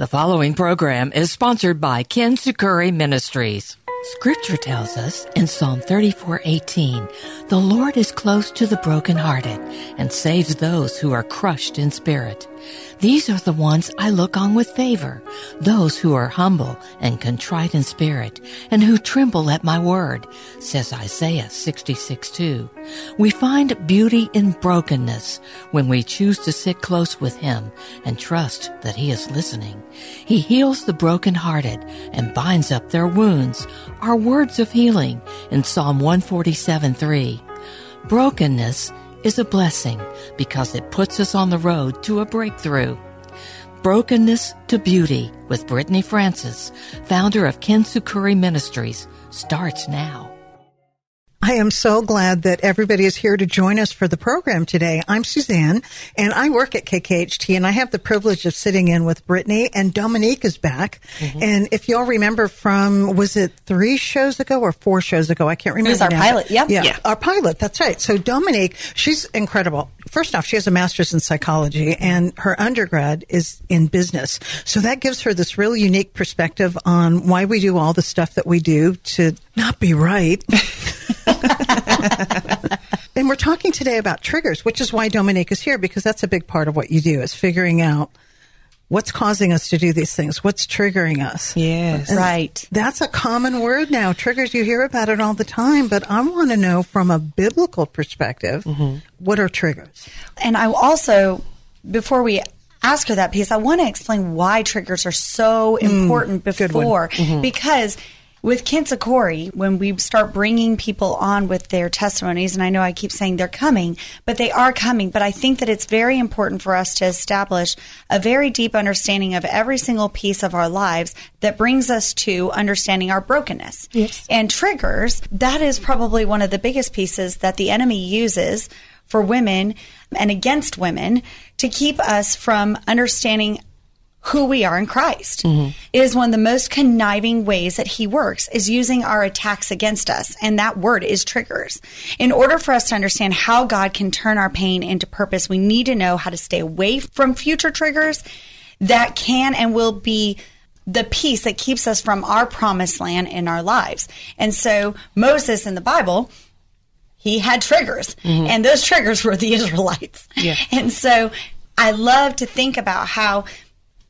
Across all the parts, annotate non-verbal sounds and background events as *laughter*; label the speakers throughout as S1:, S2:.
S1: The following program is sponsored by Kintsukuroi Ministries. Scripture tells us in Psalm 34:18, "The Lord is close to the brokenhearted and saves those who are crushed in spirit." These are the ones I look on with favor, those who are humble and contrite in spirit, and who tremble at my word, says Isaiah 66 2. We find beauty in brokenness when we choose to sit close with him and trust that he is listening. He heals the brokenhearted and binds up their wounds, are words of healing in Psalm 147 3. Brokenness is a blessing because it puts us on the road to a breakthrough. Brokenness to Beauty with Brittany Francis, founder of Kintsukuroi Ministries, starts now.
S2: I am so glad that everybody is here to join us for the program today. I'm Suzanne and I work at KKHT and I have the privilege of sitting in with Brittany and Dominique is back. Mm-hmm. And if y'all remember from, was it three shows ago or four shows ago? I can't remember.
S3: It was our
S2: now.
S3: pilot. Yep.
S2: Yeah,
S3: yeah.
S2: Our pilot. That's right. So Dominique, she's incredible. First off, she has a master's in psychology and her undergrad is in business. So that gives her this real unique perspective on why we do all the stuff that we do to not be right. *laughs* *laughs* and we're talking today about triggers, which is why Dominique is here because that's a big part of what you do is figuring out what's causing us to do these things, what's triggering us.
S3: Yes.
S2: And
S3: right.
S2: That's a common word now. Triggers, you hear about it all the time, but I want to know from a biblical perspective, mm-hmm. what are triggers?
S3: And I also, before we ask her that piece, I want to explain why triggers are so mm, important mm, before, mm-hmm. because with Kintsukuroi, when we start bringing people on with their testimonies, and I know I keep saying they're coming, but they are coming. But I think that it's very important for us to establish a very deep understanding of every single piece of our lives that brings us to understanding our brokenness.
S2: Yes.
S3: And triggers, that is probably one of the biggest pieces that the enemy uses for women and against women to keep us from understanding who we are in Christ. Mm-hmm. It is one of the most conniving ways that he works is using our attacks against us. And that word is triggers. In order for us to understand how God can turn our pain into purpose, we need to know how to stay away from future triggers that can and will be the peace that keeps us from our promised land in our lives. And so Moses in the Bible, he had triggers mm-hmm. and those triggers were the *laughs* Israelites.
S2: Yeah.
S3: And so I love to think about how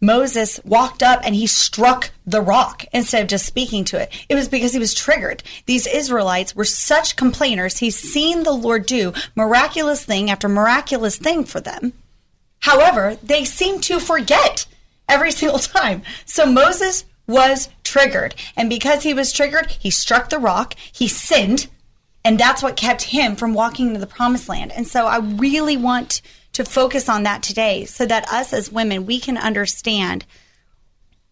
S3: Moses walked up and he struck the rock instead of just speaking to it. It was because he was triggered. These Israelites were such complainers. He's seen the Lord do miraculous thing after miraculous thing for them. However, they seem to forget every *laughs* single time. So Moses was triggered. And because he was triggered, he struck the rock, he sinned, and that's what kept him from walking into the promised land. And so I really want to focus on that today so that us as women, we can understand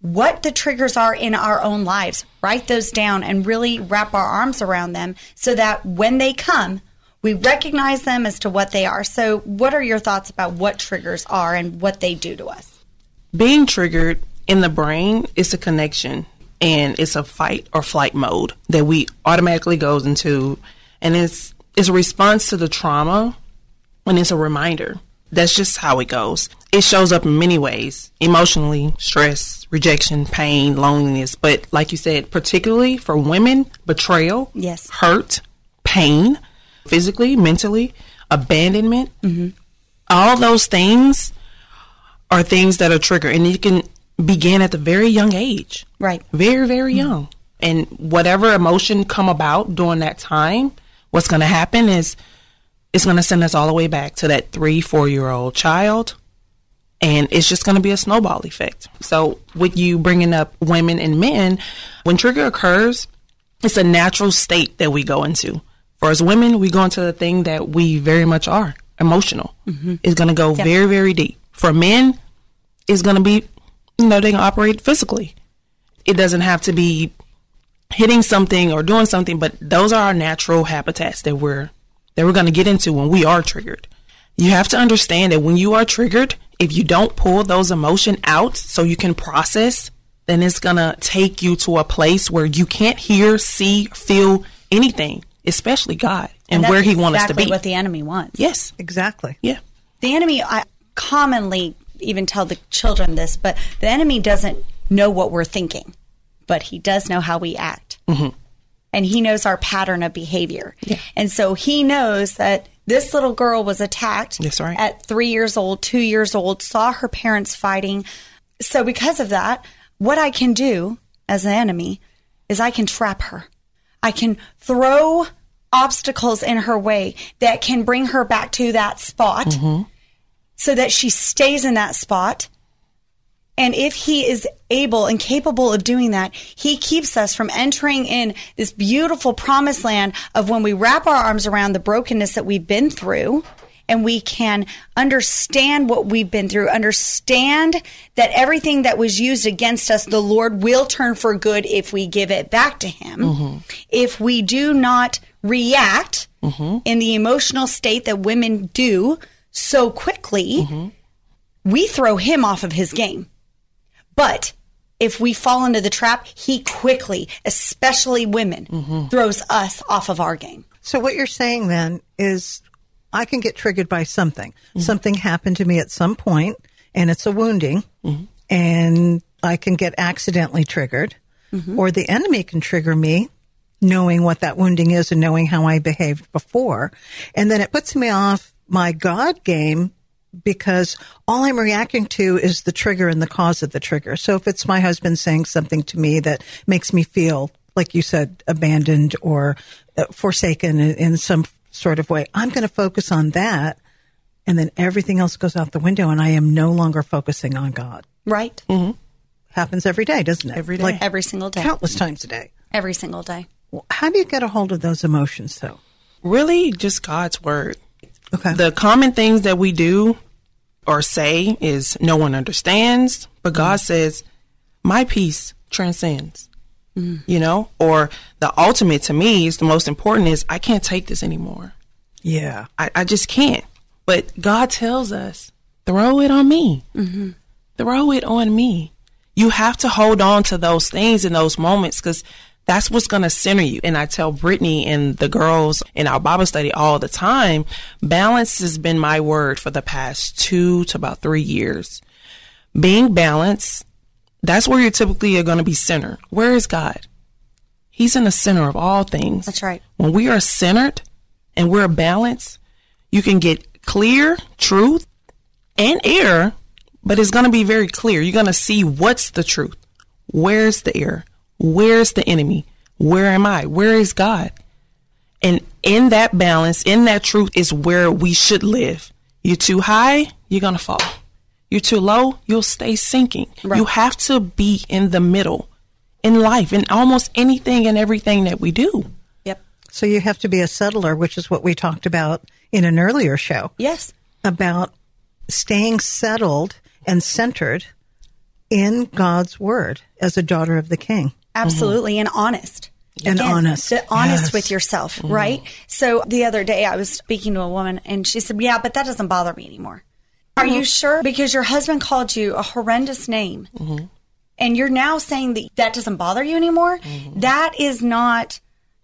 S3: what the triggers are in our own lives, write those down and really wrap our arms around them so that when they come, we recognize them as to what they are. So, what are your thoughts about what triggers are and what they do to us?
S4: Being triggered in the brain is a connection and it's a fight or flight mode that we automatically goes into and it's it's a response to the trauma and it's a reminder that's just how it goes. It shows up in many ways emotionally, stress, rejection, pain, loneliness. But like you said, particularly for women, betrayal,
S3: yes,
S4: hurt, pain, physically, mentally, abandonment. Mm-hmm. All those things are things that are triggered. And you can begin at the very young age.
S3: Right.
S4: Very, very mm-hmm. young. And whatever emotion come about during that time, what's going to happen is it's going to send us all the way back to that three, four year old child. And it's just going to be a snowball effect. So, with you bringing up women and men, when trigger occurs, it's a natural state that we go into. For as women, we go into the thing that we very much are emotional. Mm-hmm. It's going to go yep. very, very deep. For men, it's going to be you know, they can operate physically. It doesn't have to be hitting something or doing something, but those are our natural habitats that we're that we're going to get into when we are triggered. You have to understand that when you are triggered, if you don't pull those emotion out so you can process, then it's going to take you to a place where you can't hear, see, feel anything, especially God and,
S3: that's
S4: where he wants us to
S3: exactly
S4: be.
S3: what the enemy wants.
S4: yes.
S2: Exactly.
S4: Yeah.
S3: The enemy, I commonly even tell the children this, but the enemy doesn't know what we're thinking, but he does know how we act.
S4: Mm-hmm.
S3: And he knows our pattern of behavior. And so he knows that this little girl was attacked
S4: That's right.
S3: at three years old, two years old, saw her parents fighting. So because of that, what I can do as an enemy is I can trap her. I can throw obstacles in her way that can bring her back to that spot mm-hmm. so that she stays in that spot. And if he is able and capable of doing that, he keeps us from entering in this beautiful promised land of when we wrap our arms around the brokenness that we've been through and we can understand what we've been through, understand that everything that was used against us, the Lord will turn for good if we give it back to him. Mm-hmm. If we do not react mm-hmm. in the emotional state that women do so quickly, mm-hmm. we throw him off of his game. But if we fall into the trap, he quickly, especially women, throws us off of our game.
S2: So what you're saying then is I can get triggered by something. Something happened to me at some point and it's a wounding and I can get accidentally triggered or the enemy can trigger me knowing what that wounding is and knowing how I behaved before. And then it puts me off my God game because all I'm reacting to is the trigger and the cause of the trigger. So if it's my husband saying something to me that makes me feel, like you said, abandoned or uh, forsaken in, in some sort of way, I'm going to focus on that. And then everything else goes out the window and I am no longer focusing on God.
S3: Right? Mm-hmm.
S2: Happens every day, doesn't it?
S4: Every day.
S2: Like
S3: Every single day.
S2: countless times a day.
S3: Every single day.
S2: Well, how do you get a hold of those emotions though?
S4: Really, just God's word.
S2: Okay.
S4: The common things that we do or say is no one understands, but God mm. says, my peace transcends. Mm. You know, or the ultimate to me is the most important is I can't take this anymore.
S2: yeah.
S4: I, I just can't. But God tells us, throw it on me. Mm-hmm. Throw it on me. You have to hold on to those things in those moments because that's what's going to center you. And I tell Brittany and the girls in our Bible study all the time, balance has been my word for the past two to about three years. Being balanced, that's where you typically are going to be centered. Where is God? He's in the center of all things.
S3: That's right.
S4: When we are centered and we're balanced, you can get clear truth and error, but it's going to be very clear. You're going to see what's the truth. Where's the error? Where's the enemy? Where am I? Where is God? And in that balance, in that truth is where we should live. You're too high, you're going to fall. You're too low, you'll stay sinking. You have to be in the middle in life, in almost anything and everything that we do.
S3: Yep.
S2: So you have to be a settler, which is what we talked about in an earlier show
S3: Yes.
S2: about staying settled and centered in God's word as a daughter of the king.
S3: Absolutely. Mm-hmm. And honest.
S2: And honest.
S3: honest
S2: Yes.
S3: with yourself, mm-hmm. right? So the other day I was speaking to a woman and she said, Yeah, but that doesn't bother me anymore. Are mm-hmm. you sure? Because your husband called you a horrendous name. And you're now saying that that doesn't bother you anymore? That is not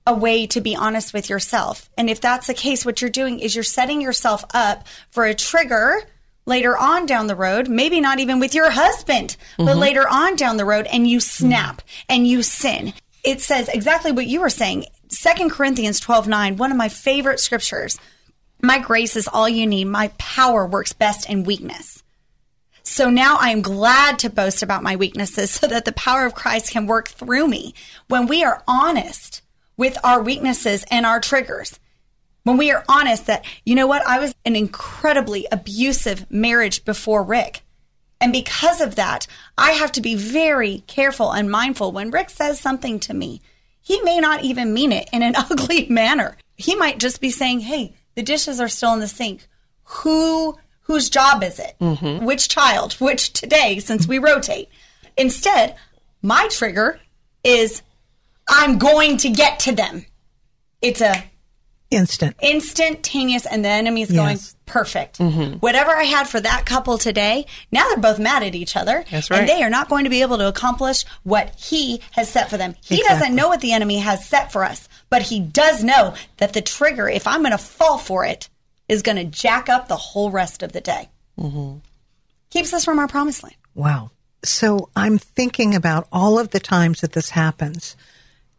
S3: a way to be honest with yourself. And if that's the case, what you're doing is you're setting yourself up for a trigger later on down the road, maybe not even with your husband, but mm-hmm. later on down the road, and you snap and you sin. It says exactly what you were saying. Second Corinthians 12 9, one of my favorite scriptures. My grace is all you need. My power works best in weakness. So now I am glad to boast about my weaknesses *laughs* so that the power of Christ can work through me. When we are honest with our weaknesses and our triggers, when we are honest that, you know what, I was an incredibly abusive marriage before Rick. And because of that, I have to be very careful and mindful when Rick says something to me. He may not even mean it in an *laughs* ugly manner. He might just be saying, "Hey, the dishes are still in the sink. Who whose job is it? Mm-hmm. Which child? Which today since we rotate?" Instead, my trigger is I'm going to get to them. It's a
S2: Instant.
S3: instantaneous and the enemy's going
S2: Yes.
S3: perfect whatever i had for that couple today now they're both mad at each other
S4: That's right.
S3: and they are not going to be able to accomplish what he has set for them he
S2: Exactly.
S3: doesn't know what the enemy has set for us but he does know that the trigger if i'm going to fall for it is going to jack up the whole rest of the day mm-hmm. keeps us from our promised land
S2: Wow. So I'm thinking about all of the times that this happens.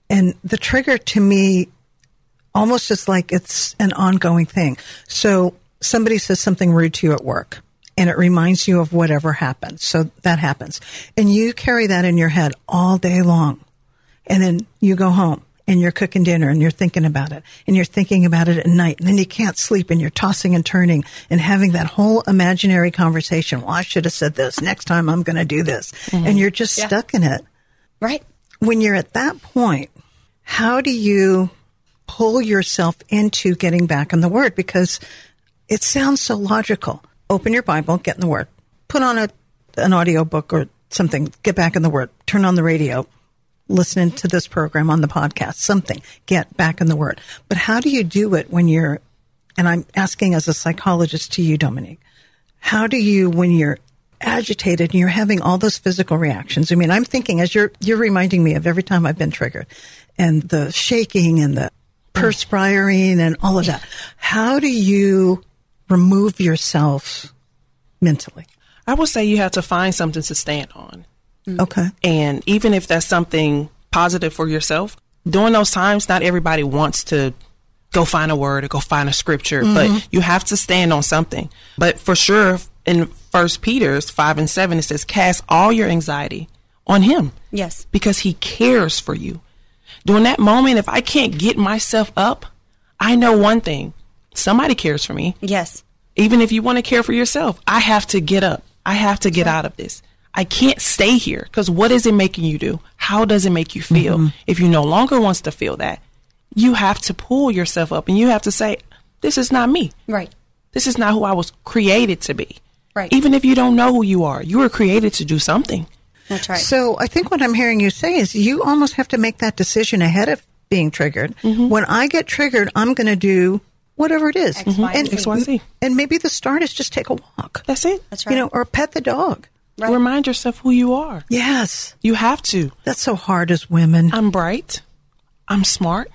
S2: And the trigger to me almost is like it's an ongoing thing. So somebody says something rude to you at work and it reminds you of whatever happened. So that happens. And you carry that in your head all day long. And then you go home and you're cooking dinner and you're thinking about it and you're thinking about it at night and then you can't sleep and you're tossing and turning and having that whole imaginary conversation. Well, I should have said this. Next time I'm going to do this. Mm-hmm. And you're just stuck in it.
S3: right
S2: When you're at that point, how do you pull yourself into getting back in the word? Because it sounds so logical. Open your Bible, get in the word, put on a, an audio book or something, get back in the word, turn on the radio, listening to this program on the podcast, something, get back in the word. But how do you do it when you're, and I'm asking as a psychologist to you, Dominique, how do you, when you're agitated and you're having all those physical reactions? I mean, I'm thinking as you're, you're reminding me of every time I've been triggered and the shaking and the perspiring and all of that. How do you remove yourself mentally?
S4: I would say you have to find something to stand on. Mm.
S2: Okay.
S4: And even if that's something positive for yourself, during those times, not everybody wants to go find a word or go find a scripture, but mm-hmm. you have to stand on something. But for sure, in First Peter's five and seven, it says, "Cast all your anxiety on Him,
S3: yes
S4: because He cares for you." During that moment, if I can't get myself up, I know one thing: somebody cares for me
S3: yes
S4: even if you want to care for yourself, I have to get up. I have to get out of this. I can't stay here because what is it making you do? How does it make you feel? Mm-hmm. If you no longer wants to feel that, you have to pull yourself up and you have to say, this is not me.
S3: right
S4: This is not who I was created to be.
S3: Right.
S4: Even if you don't know who you are, you were created to do something.
S3: That's right
S2: So I think what I'm hearing you say is you almost have to make that decision ahead of being triggered.
S3: Mm-hmm.
S2: When I get triggered, I'm going to do whatever it is.
S3: X, Y, and
S2: and,
S3: Z.
S4: XYZ.
S2: and maybe the start is just take a walk.
S4: That's it.
S3: that's right
S2: You know, or pet the dog.
S3: Right.
S4: Remind yourself who you are.
S2: Yes.
S4: You have to.
S2: That's so hard as women.
S4: I'm bright. I'm smart.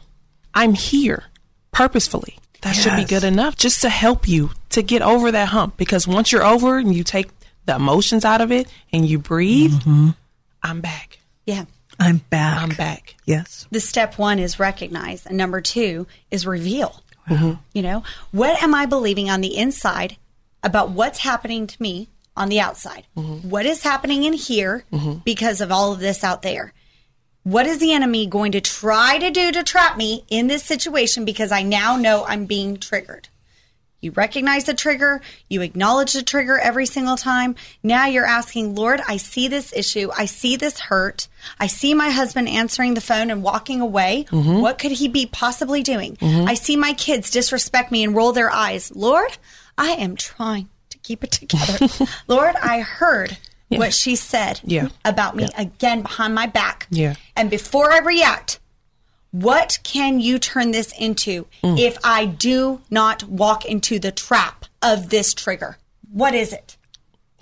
S4: I'm here purposefully. That should be good enough just to help you to get over that hump. Because once you're over and you take the emotions out of it and you breathe, mm-hmm. I'm back.
S3: yeah.
S2: I'm back.
S4: I'm back.
S2: Yes.
S3: the step one is recognize and number two is reveal. Mm-hmm. You know what am i believing on the inside about what's happening to me on the outside? Mm-hmm. What is happening in here because of all of this out there? What is the enemy going to try to do to trap me in this situation because i now know i'm being triggered you recognize the trigger, you acknowledge the trigger every single time. Now you're asking, Lord, I see this issue. I see this hurt. I see my husband answering the phone and walking away. Mm-hmm. What could he be possibly doing? Mm-hmm. I see my kids disrespect me and roll their eyes. Lord, I am trying to keep it together. *laughs* Lord, I heard what she said
S4: Yeah.
S3: about me again behind my back.
S4: Yeah.
S3: And before I react, what can you turn this into mm. if I do not walk into the trap of this trigger? What is it?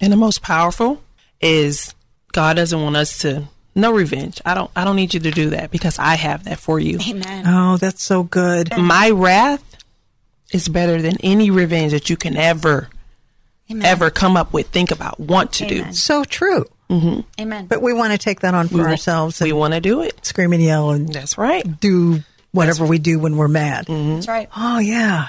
S4: And the most powerful is God doesn't want us to no revenge. I don't I don't need you to do that because I have that for you.
S3: Amen.
S2: Oh, that's so good.
S4: My wrath is better than any revenge that you can ever
S3: Amen.
S4: ever come up with, think about, want to
S3: Amen.
S4: do.
S2: So true. Mm-hmm.
S3: Amen.
S2: But we want to take that on for
S4: We wa-
S2: ourselves
S4: We want to do it.
S2: scream and yell and
S4: That's right.
S2: do whatever we do when we're mad. Mm-hmm.
S3: That's right.
S2: Oh, yeah.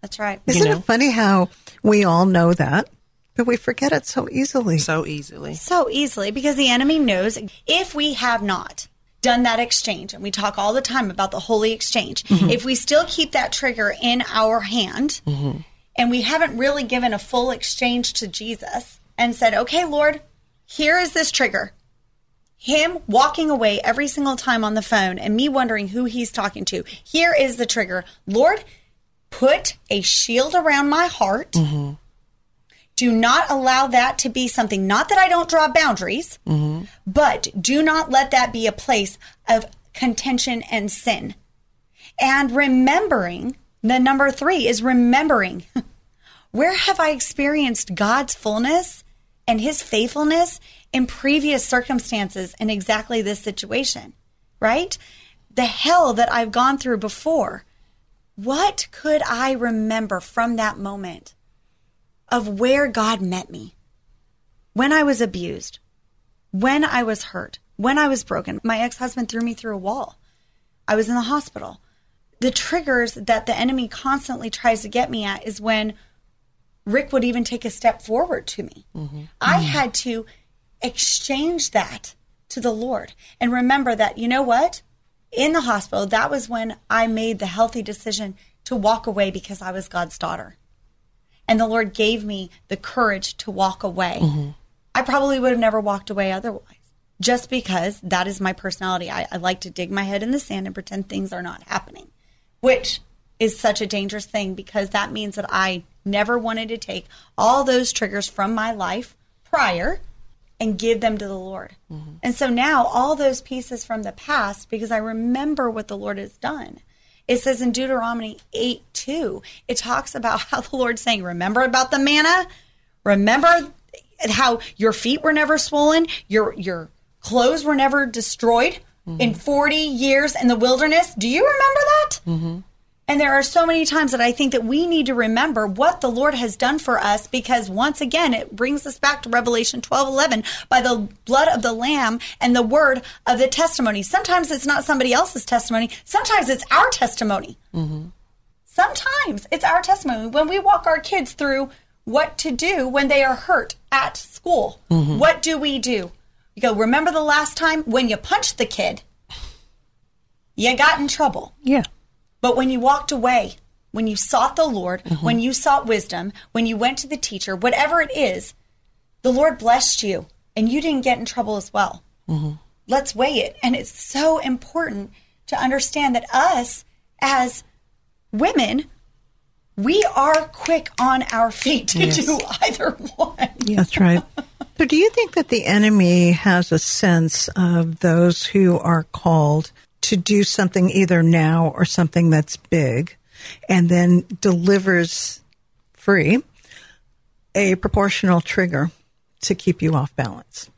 S3: That's right.
S2: Isn't
S4: know?
S2: it funny how we all know that, but we forget it so easily?
S4: So easily.
S3: So easily because the enemy knows if we have not done that exchange, and we talk all the time about the holy exchange, mm-hmm. if we still keep that trigger in our hand and we haven't really given a full exchange to Jesus and said, okay, Lord, here is this trigger. Him walking away every single time on the phone and me wondering who he's talking to. Here is the trigger. Lord, put a shield around my heart. Mm-hmm. Do not allow that to be something, not that I don't draw boundaries, mm-hmm. but do not let that be a place of contention and sin. And remembering, the number three is remembering *laughs* where have I experienced God's fullness and his faithfulness in previous circumstances in exactly this situation, right? The hell that I've gone through before. What could I remember from that moment of where God met me? When I was abused, when I was hurt, when I was broken. My ex husband threw me through a wall. I was in the hospital. The triggers that the enemy constantly tries to get me at is when Rick would even take a step forward to me. Mm-hmm. I mm-hmm. had to exchange that to the Lord and remember that, you know what? In the hospital, that was when I made the healthy decision to walk away because I was God's daughter. And the Lord gave me the courage to walk away. Mm-hmm. I probably would have never walked away otherwise, just because that is my personality. I, I like to dig my head in the sand and pretend things are not happening, which is such a dangerous thing because that means that I never wanted to take all those triggers from my life prior and give them to the Lord. Mm-hmm. And so now all those pieces from the past, because I remember what the Lord has done. It says in Deuteronomy 8 2, it talks about *laughs* how the Lord's saying, Remember about the manna? Remember how your feet were never swollen, your your clothes were never destroyed in mm-hmm. 40 years in the wilderness. Do you remember that? Mm-hmm. And there are so many times that I think that we need to remember what the Lord has done for us because once again, it brings us back to Revelation 12 11 by the blood of the Lamb and the word of the testimony. Sometimes it's not somebody else's testimony, sometimes it's our testimony. Mm-hmm. Sometimes it's our testimony. When we walk our kids through what to do when they are hurt at school, mm-hmm. what do we do? You go, remember the last time when you punched the kid, you got in trouble.
S4: Yeah.
S3: But when you walked away, when you sought the Lord, mm-hmm. when you sought wisdom, when you went to the teacher, whatever it is, the Lord blessed you and you didn't get in trouble as well. Mm-hmm. Let's weigh it. And it's so important to understand that us as women, we are quick on our feet to
S4: Yes.
S3: do either one.
S2: That's right. So, do you think that the enemy has a sense of those who are called to do something either now or something that's big and then delivers free a proportional trigger to keep you off balance?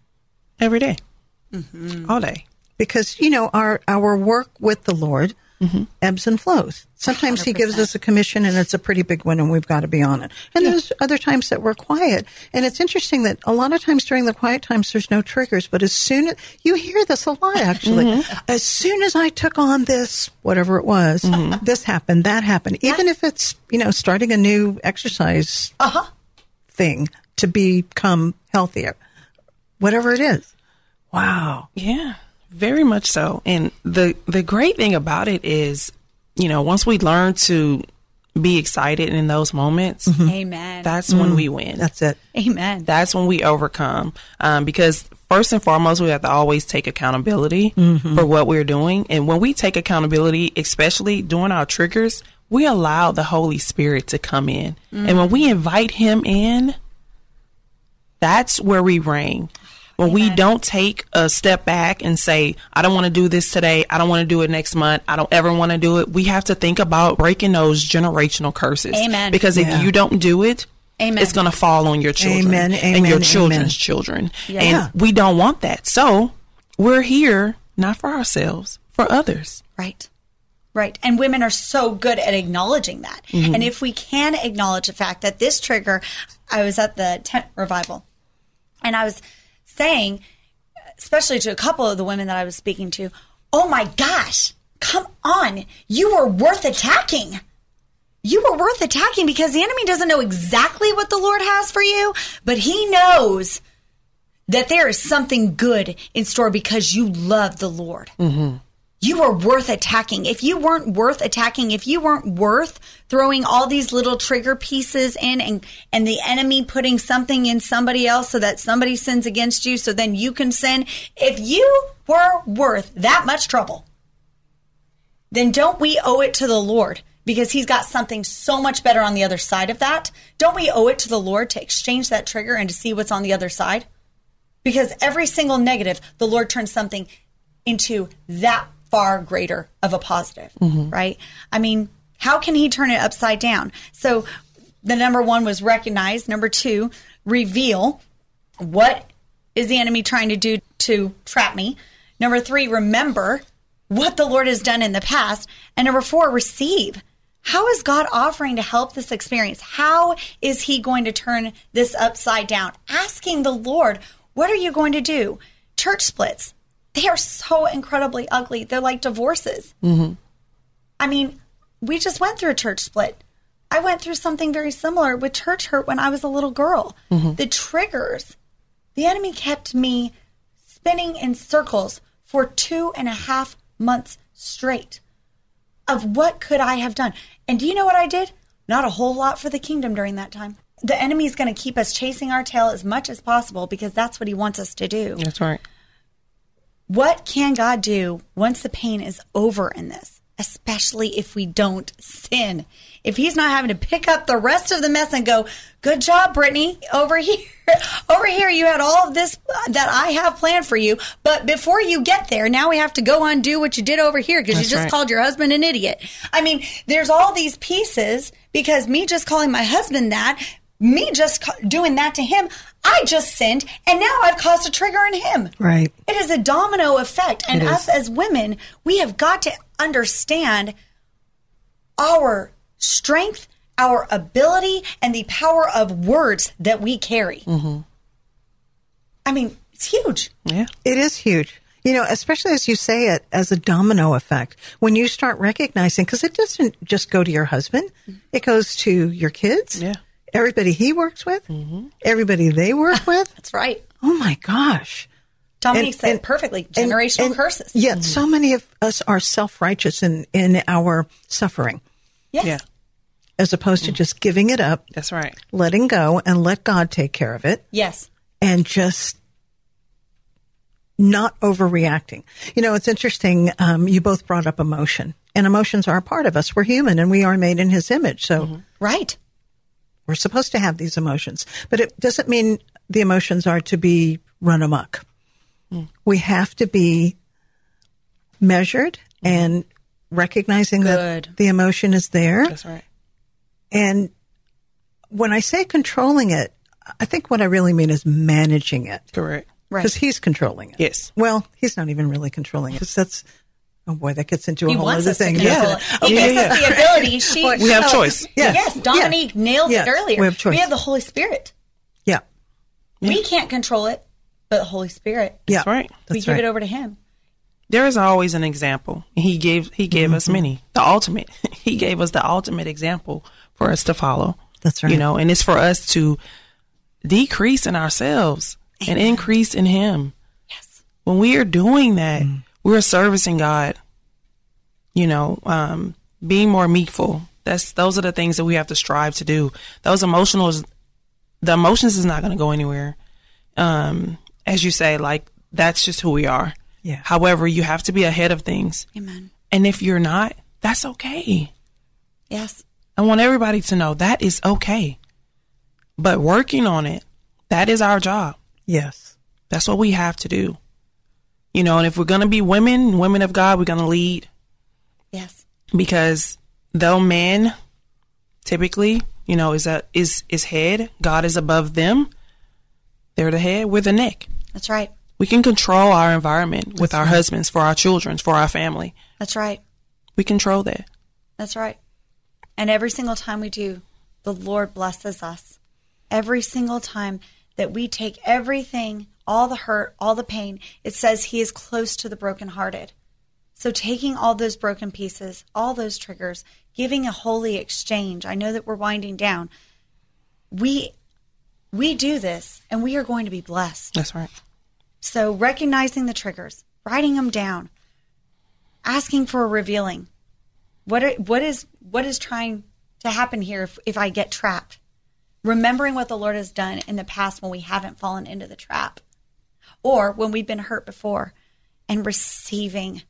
S4: Every day.
S3: Mm-hmm.
S4: All day.
S2: Because, you know, our, our work with the Lord Mm-hmm. ebbs and flows. Sometimes he gives us a commission and it's a pretty big one and we've got to be on it. And there's other times that we're quiet. And it's interesting that a lot of times during the quiet times, there's no triggers. But as soon as you hear this a lot, actually, mm-hmm. as soon as I took on this, whatever it was, mm-hmm. this happened, that happened. Even if it's, you know, starting a new exercise uh-huh. thing to become healthier, whatever it is. Wow.
S4: Yeah, very much so. And the the great thing about it is, you know, once we learn to be excited in those moments, mm-hmm.
S3: Amen.
S4: that's when we mm-hmm. win.
S2: That's it.
S3: Amen.
S4: that's when we overcome. Um, because first and foremost, we have to always take accountability mm-hmm. for what we're doing. And when we take accountability, especially during our triggers, we allow the Holy Spirit to come in. And when mm. we invite him in, that's where we reign. When we don't take a step back and say, I don't want to do this today. I don't want to do it next month. I don't ever want to do it. We have to think about breaking those generational curses.
S3: Amen.
S4: Because
S2: Yeah.
S4: if you don't do it,
S3: Amen.
S4: it's going to fall on your children
S2: Amen,
S4: and your children's
S2: amen.
S4: children.
S2: Yeah.
S4: And we don't want that. So we're here not for ourselves, for others.
S3: Right. Right. And women are so good at acknowledging that. Mm-hmm. And if we can acknowledge the fact that this trigger, I was at the tent revival and I was saying, especially to a couple of the women that I was speaking to, oh my gosh, come on. You were worth attacking. You were worth attacking because the enemy doesn't know exactly what the Lord has for you, but he knows that there is something good in store because you love the Lord. Mm-hmm. You are worth attacking. If you weren't worth attacking, if you weren't worth throwing all these little trigger pieces in and, and the enemy putting something in somebody else so that somebody sins against you so then you can sin, if you were worth that much trouble, then don't we owe it to the Lord because he's got something so much better on the other side of that. Don't we owe it to the Lord to exchange that trigger and to see what's on the other side? Because every single negative, the Lord turns something into that far greater of a positive, right? I mean, how can he turn it upside down? So the number one was recognize. Number two, reveal what is the enemy trying to do to trap me. Number three, remember what the Lord has done in the past. And number four, receive. How is God offering to help this experience? How is He going to turn this upside down? Asking the Lord, what are you going to do? Church splits. They are so incredibly ugly. They're like divorces. Mm-hmm. I mean, we just went through a church split. I went through something very similar with church hurt when I was a little girl. Mm-hmm. The triggers, the enemy kept me spinning in circles for two and a half months straight of what could I have done. And do you know what I did? Not a whole lot for the kingdom during that time. The enemy is going to keep us chasing our tail as much as possible because that's what he wants us to do.
S4: That's right.
S3: What can God do once the pain is over in this? Especially if we don't sin. If he's not having to pick up the rest of the mess and go, good job, Brittany, over *laughs* here, over here, you had all of this uh, that I have planned for you. But before you get there, now we have to go undo what you did over here because you just
S4: right.
S3: called your husband an idiot. I mean, there's all these pieces because me just calling my husband that, me just doing that to him, I just sinned and now I've caused a trigger in him.
S2: Right.
S3: It is a domino effect. And us as women, we have got to understand our strength, our ability, and the power of words that we carry.
S4: Mm-hmm.
S3: I mean, it's huge.
S4: Yeah.
S2: It is huge. You know, especially as you say it as a domino effect. When you start recognizing, because it doesn't just go to your husband, it goes to your kids,
S4: Yeah.
S2: Everybody he works with, everybody they work *laughs* with.
S3: That's right.
S2: Oh my gosh.
S3: Dominique
S2: And-
S3: said
S2: and-
S3: perfectly generational
S2: and
S3: curses.
S2: Yet so mm-hmm. many of us are self righteous in, in our suffering
S3: Yes.
S4: Yeah.
S2: as opposed to mm. just giving it up,
S4: That's right.
S2: letting go, and let God take care of it.
S3: Yes.
S2: and just not overreacting. You know, it's interesting. Um, you both brought up emotion, and emotions are a part of us. We're human, and we are made in His image, so mm-hmm.
S3: Right.
S2: We're supposed to have these emotions. But it doesn't mean the emotions are to be run amok. Hmm. We have to be measured and recognizing
S3: Good.
S2: that the emotion is there.
S4: That's right.
S2: And when I say controlling it, I think what I really mean is managing it.
S4: Correct.
S3: Right.
S2: Because he's controlling it.
S4: Yes.
S2: Well, he's not even really controlling it. 'cause that's, oh boy, that gets into a
S3: He
S2: whole other thing.
S3: to
S2: doesn't it?
S3: it. He
S4: Okay,
S3: gives
S4: yeah.
S3: us the ability. *laughs* She,
S4: We have
S3: oh,
S4: choice.
S2: Yes.
S3: Yes. Dominique nailed
S2: Yes.
S3: it earlier.
S2: We have choice.
S3: We have the Holy Spirit.
S2: Yeah.
S3: We can't control it, but the Holy Spirit.
S2: Yeah.
S4: That's right.
S3: we give
S2: right.
S3: it over to Him.
S4: There is always an example. He gave he gave us many. The ultimate. *laughs* He gave us the ultimate example for us to follow.
S2: That's right.
S4: You know, and it's for us to decrease in ourselves and increase in him.
S3: Yes.
S4: When we are doing that,
S2: Mm.
S4: We're servicing God. You know, um, being more meekful. That's those are the things that we have to strive to do. Those emotional the emotions is not going to go anywhere. Um, as you say, like that's just who we are.
S2: Yeah.
S4: However, you have to be ahead of things.
S3: Amen.
S4: And if you're not, that's okay.
S3: Yes.
S4: I want everybody to know that is okay. But working on it, that is our job.
S2: Yes.
S4: That's what we have to do. You know, and if we're going to be women, women of God, we're going to lead
S3: Yes.
S4: because though men typically, you know, is a is is head, God is above them. They're the head, we're the neck.
S3: That's right.
S4: We can control our environment with our husbands, for our children, for our family.
S3: That's right.
S4: We control that.
S3: That's right. And every single time we do, the Lord blesses us. Every single time that we take everything, all the hurt, all the pain, it says He is close to the brokenhearted. So taking all those broken pieces, all those triggers, giving a holy exchange. I know that we're winding down. We we do this and we are going to be blessed.
S4: That's right.
S3: So recognizing the triggers, writing them down, asking for a revealing. What what is what is trying to happen here if, if I get trapped? Remembering what the Lord has done in the past when we haven't fallen into the trap, or when we've been hurt before, and receiving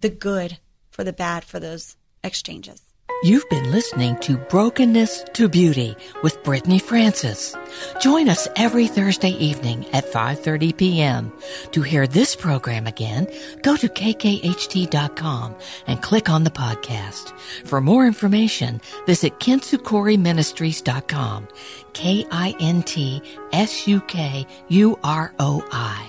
S3: the good for the bad for those exchanges.
S1: You've been listening to Brokenness to Beauty with Brittany Francis. Join us every Thursday evening at 5:30 p.m. To hear this program again, go to kkht.com and click on the podcast. For more information, visit kintsukuroiministries.com. K I N T S U K U R O I.